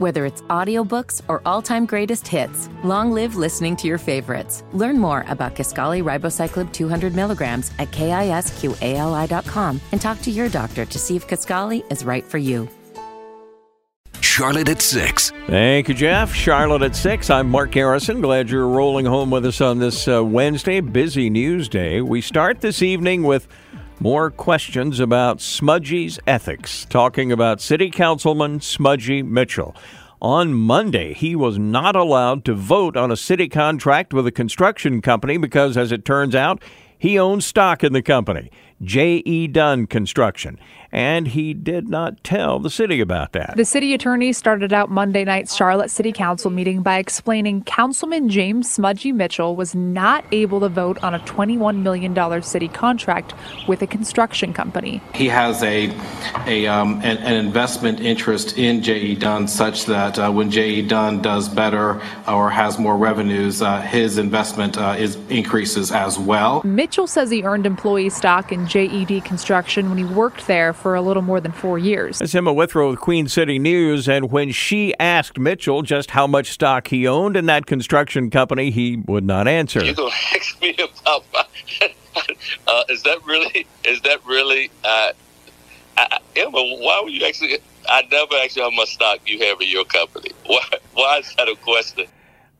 Whether it's audiobooks or all-time greatest hits, long live listening to your favorites. Learn more about Kisqali Ribociclib 200 milligrams at kisqali.com and talk to your doctor to see if Kisqali is right for you. Charlotte at 6. Thank you, Jeff. Charlotte at 6. I'm Mark Harrison. Glad you're rolling home with us on this uh, Wednesday, busy news day. We start this evening with more questions about Smuggie's ethics, talking about City Councilman Smuggie Mitchell. On Monday, he was not allowed to vote on a city contract with a construction company because, as it turns out, he owns stock in the company. J.E. Dunn Construction, and he did not tell the city about that. The city attorney started out Monday night's Charlotte City Council meeting by explaining Councilman James Smuggie Mitchell was not able to vote on a $21 million city contract with a construction company. He has a, a um, an, an, investment interest in J.E. Dunn such that uh, when J.E. Dunn does better or has more revenues, uh, his investment uh, is increases as well. Mitchell says he earned employee stock in JED Construction when he worked there for a little more than four years. That's Emma Withrow with Queen City News. And when she asked Mitchell just how much stock he owned in that construction company, he would not answer. You're going to ask me about my, uh, is that really, is that really, uh, I, Emma, why would you actually, I never asked you how much stock you have in your company. Why, why is that a question?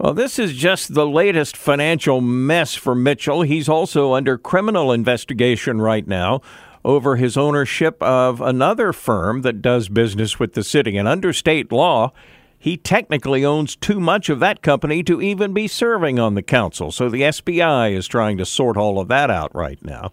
Well, this is just the latest financial mess for Mitchell. He's also under criminal investigation right now over his ownership of another firm that does business with the city. And under state law, he technically owns too much of that company to even be serving on the council. So the SBI is trying to sort all of that out right now.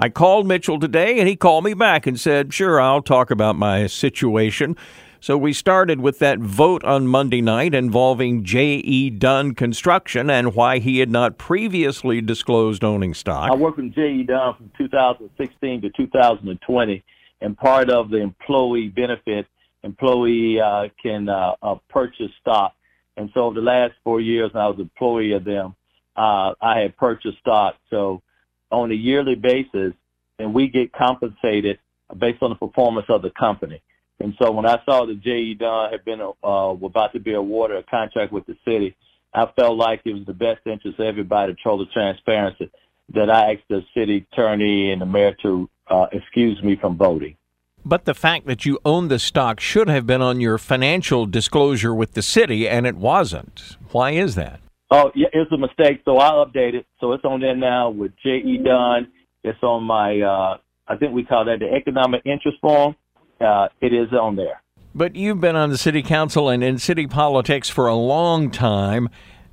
I called Mitchell today and he called me back and said, Sure, I'll talk about my situation. So we started with that vote on Monday night involving J.E. Dunn Construction and why he had not previously disclosed owning stock. I worked with J.E. Dunn from 2016 to 2020, and part of the employee benefit, employee uh, can uh, uh, purchase stock. And so the last four years, I was an employee of them. Uh, I had purchased stock. So on a yearly basis, and we get compensated based on the performance of the company. And so when I saw that J.E. Dunn had been uh, about to be awarded a contract with the city, I felt like it was the best interest of everybody to show the transparency that I asked the city attorney and the mayor to uh, excuse me from voting. But the fact that you own the stock should have been on your financial disclosure with the city, and it wasn't. Why is that? Oh, yeah, it's a mistake. So I updated. So it's on there now with J.E. Dunn. It's on my, uh, I think we call that the economic interest form uh, it is on there. But you've been on the city council and in city politics for a long time.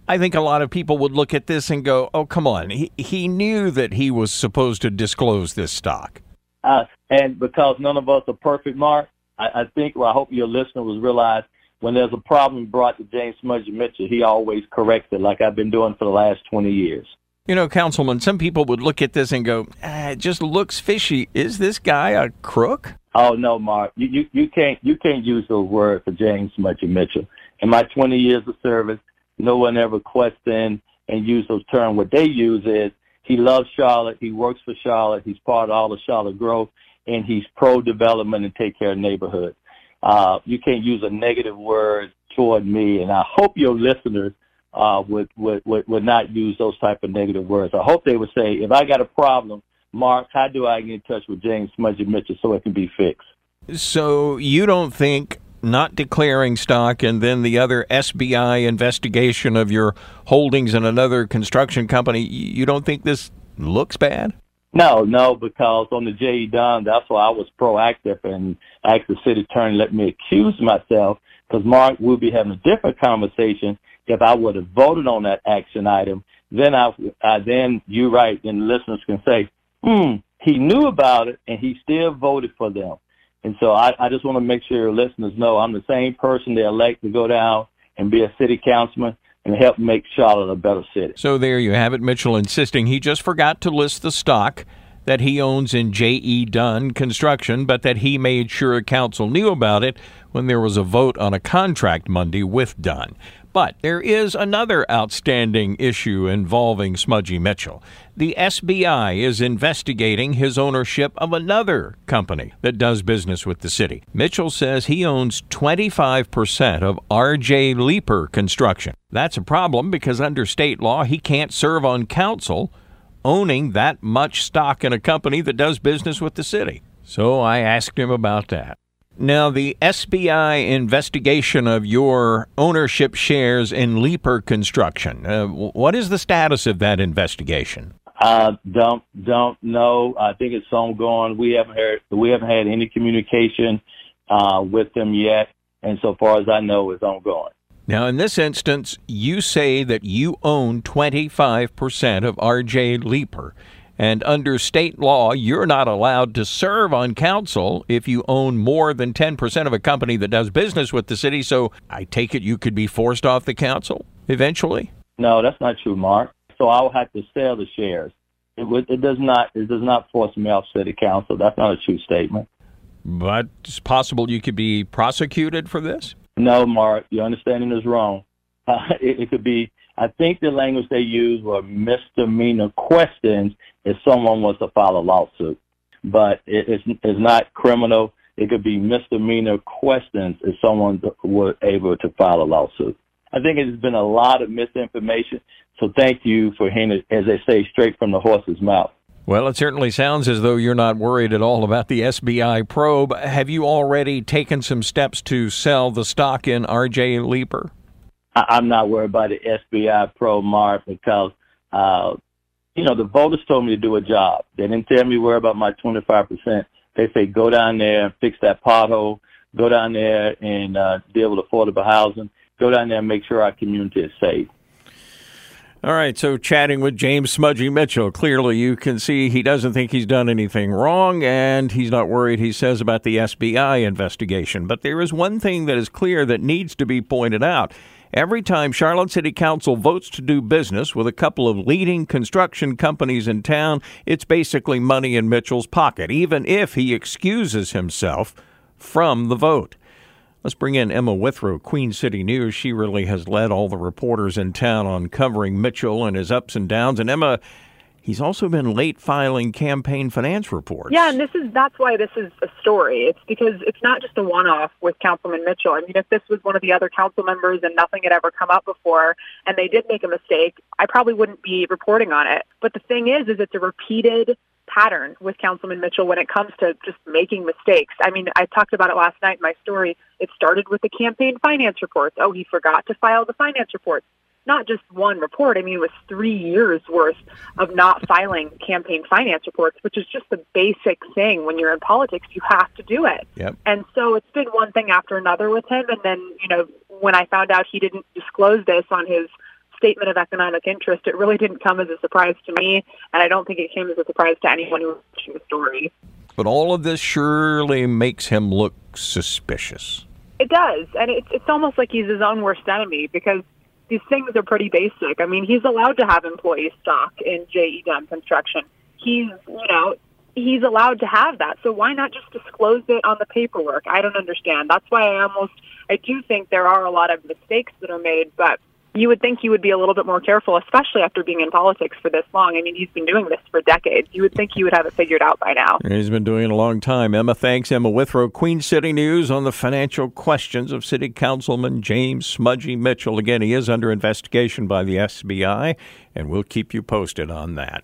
I think a lot of people would look at this and go, "Oh, come on! He he knew that he was supposed to disclose this stock." Uh, and because none of us are perfect, Mark, I, I think, well, I hope your listener was realize when there's a problem brought to James Smuggie Mitchell, he always corrects it, like I've been doing for the last 20 years. You know, Councilman, some people would look at this and go, ah, "It just looks fishy." Is this guy a crook? Oh no, Mark, you, you, you can't you can't use those words for James Smuggie Mitchell. In my 20 years of service, no one ever questioned and used those terms. What they use is he loves Charlotte, he works for Charlotte, he's part of all the Charlotte growth, and he's pro development and take care of neighborhoods. Uh, you can't use a negative word toward me, and I hope your listeners uh, would, would would would not use those type of negative words. I hope they would say, if I got a problem Mark, how do I get in touch with James Smuggie Mitchell so it can be fixed? So you don't think not declaring stock and then the other SBI investigation of your holdings in another construction company, you don't think this looks bad? No, no, because on the J.E. Dunn, that's why I was proactive and asked the city attorney let me accuse myself because Mark, we'll be having a different conversation if I would have voted on that action item. Then I, I then you right, and listeners can say, hmm, he knew about it and he still voted for them. And so I, I just want to make sure listeners know I'm the same person they elect to go down and be a city councilman and help make Charlotte a better city. So there you have it. Mitchell insisting he just forgot to list the stock that he owns in J.E. Dunn Construction, but that he made sure council knew about it when there was a vote on a contract Monday with Dunn. But there is another outstanding issue involving Smuggie Mitchell. The SBI is investigating his ownership of another company that does business with the city. Mitchell says he owns 25% of RJ Leeper Construction. That's a problem because under state law, he can't serve on council owning that much stock in a company that does business with the city. So I asked him about that. Now, the SBI investigation of your ownership shares in Leeper Construction. Uh, what is the status of that investigation? Uh, don't don't know. I think it's ongoing. We haven't heard. We haven't had any communication uh, with them yet, and so far as I know, it's ongoing. Now, in this instance, you say that you own 25% of RJ Leeper. And under state law, you're not allowed to serve on council if you own more than 10% of a company that does business with the city. So I take it you could be forced off the council eventually? No, that's not true, Mark. So I will have to sell the shares. It, would, it does not it does not force me off city council. That's not a true statement. But it's possible you could be prosecuted for this? No, Mark, your understanding is wrong. Uh, it, it could be I think the language they used were misdemeanor questions if someone was to file a lawsuit. But it, it's, it's not criminal. It could be misdemeanor questions if someone were able to file a lawsuit. I think it has been a lot of misinformation. So thank you for hearing it, as they say, straight from the horse's mouth. Well, it certainly sounds as though you're not worried at all about the SBI probe. Have you already taken some steps to sell the stock in RJ Leeper? I, am not worried about the SBI probe, Mark because, uh, you know, the voters told me to do a job. They didn't tell me worry about my 25%. They say go down there and fix that pothole. Go down there and uh, deal with affordable housing. Go down there and make sure our community is safe. All right, so chatting with James Smuggie Mitchell, clearly you can see he doesn't think he's done anything wrong and he's not worried, he says, about the SBI investigation. But there is one thing that is clear that needs to be pointed out. Every time Charlotte City Council votes to do business with a couple of leading construction companies in town, it's basically money in Mitchell's pocket, even if he excuses himself from the vote. Let's bring in Emma Withrow, Queen City News. She really has led all the reporters in town on covering Mitchell and his ups and downs. And Emma, He's also been late filing campaign finance reports. Yeah, and this is that's why this is a story. It's because it's not just a one-off with Councilman Mitchell. I mean, if this was one of the other council members and nothing had ever come up before, and they did make a mistake, I probably wouldn't be reporting on it. But the thing is, is it's a repeated pattern with Councilman Mitchell when it comes to just making mistakes. I mean, I talked about it last night in my story. It started with the campaign finance reports. Oh, he forgot to file the finance reports not just one report. I mean, it was three years worth of not filing campaign finance reports, which is just the basic thing when you're in politics. You have to do it. Yep. And so it's been one thing after another with him. And then, you know, when I found out he didn't disclose this on his statement of economic interest, it really didn't come as a surprise to me. And I don't think it came as a surprise to anyone who was watching the story. But all of this surely makes him look suspicious. It does. And it's, it's almost like he's his own worst enemy because these things are pretty basic. I mean, he's allowed to have employee stock in JE Dunn Construction. He's, you know, he's allowed to have that. So why not just disclose it on the paperwork? I don't understand. That's why I almost, I do think there are a lot of mistakes that are made, but you would think he would be a little bit more careful, especially after being in politics for this long. I mean, he's been doing this for decades. You would think he would have it figured out by now. He's been doing it a long time. Emma, thanks. Emma Withrow, Queen City News on the financial questions of City Councilman James Smuggie Mitchell. Again, he is under investigation by the SBI, and we'll keep you posted on that.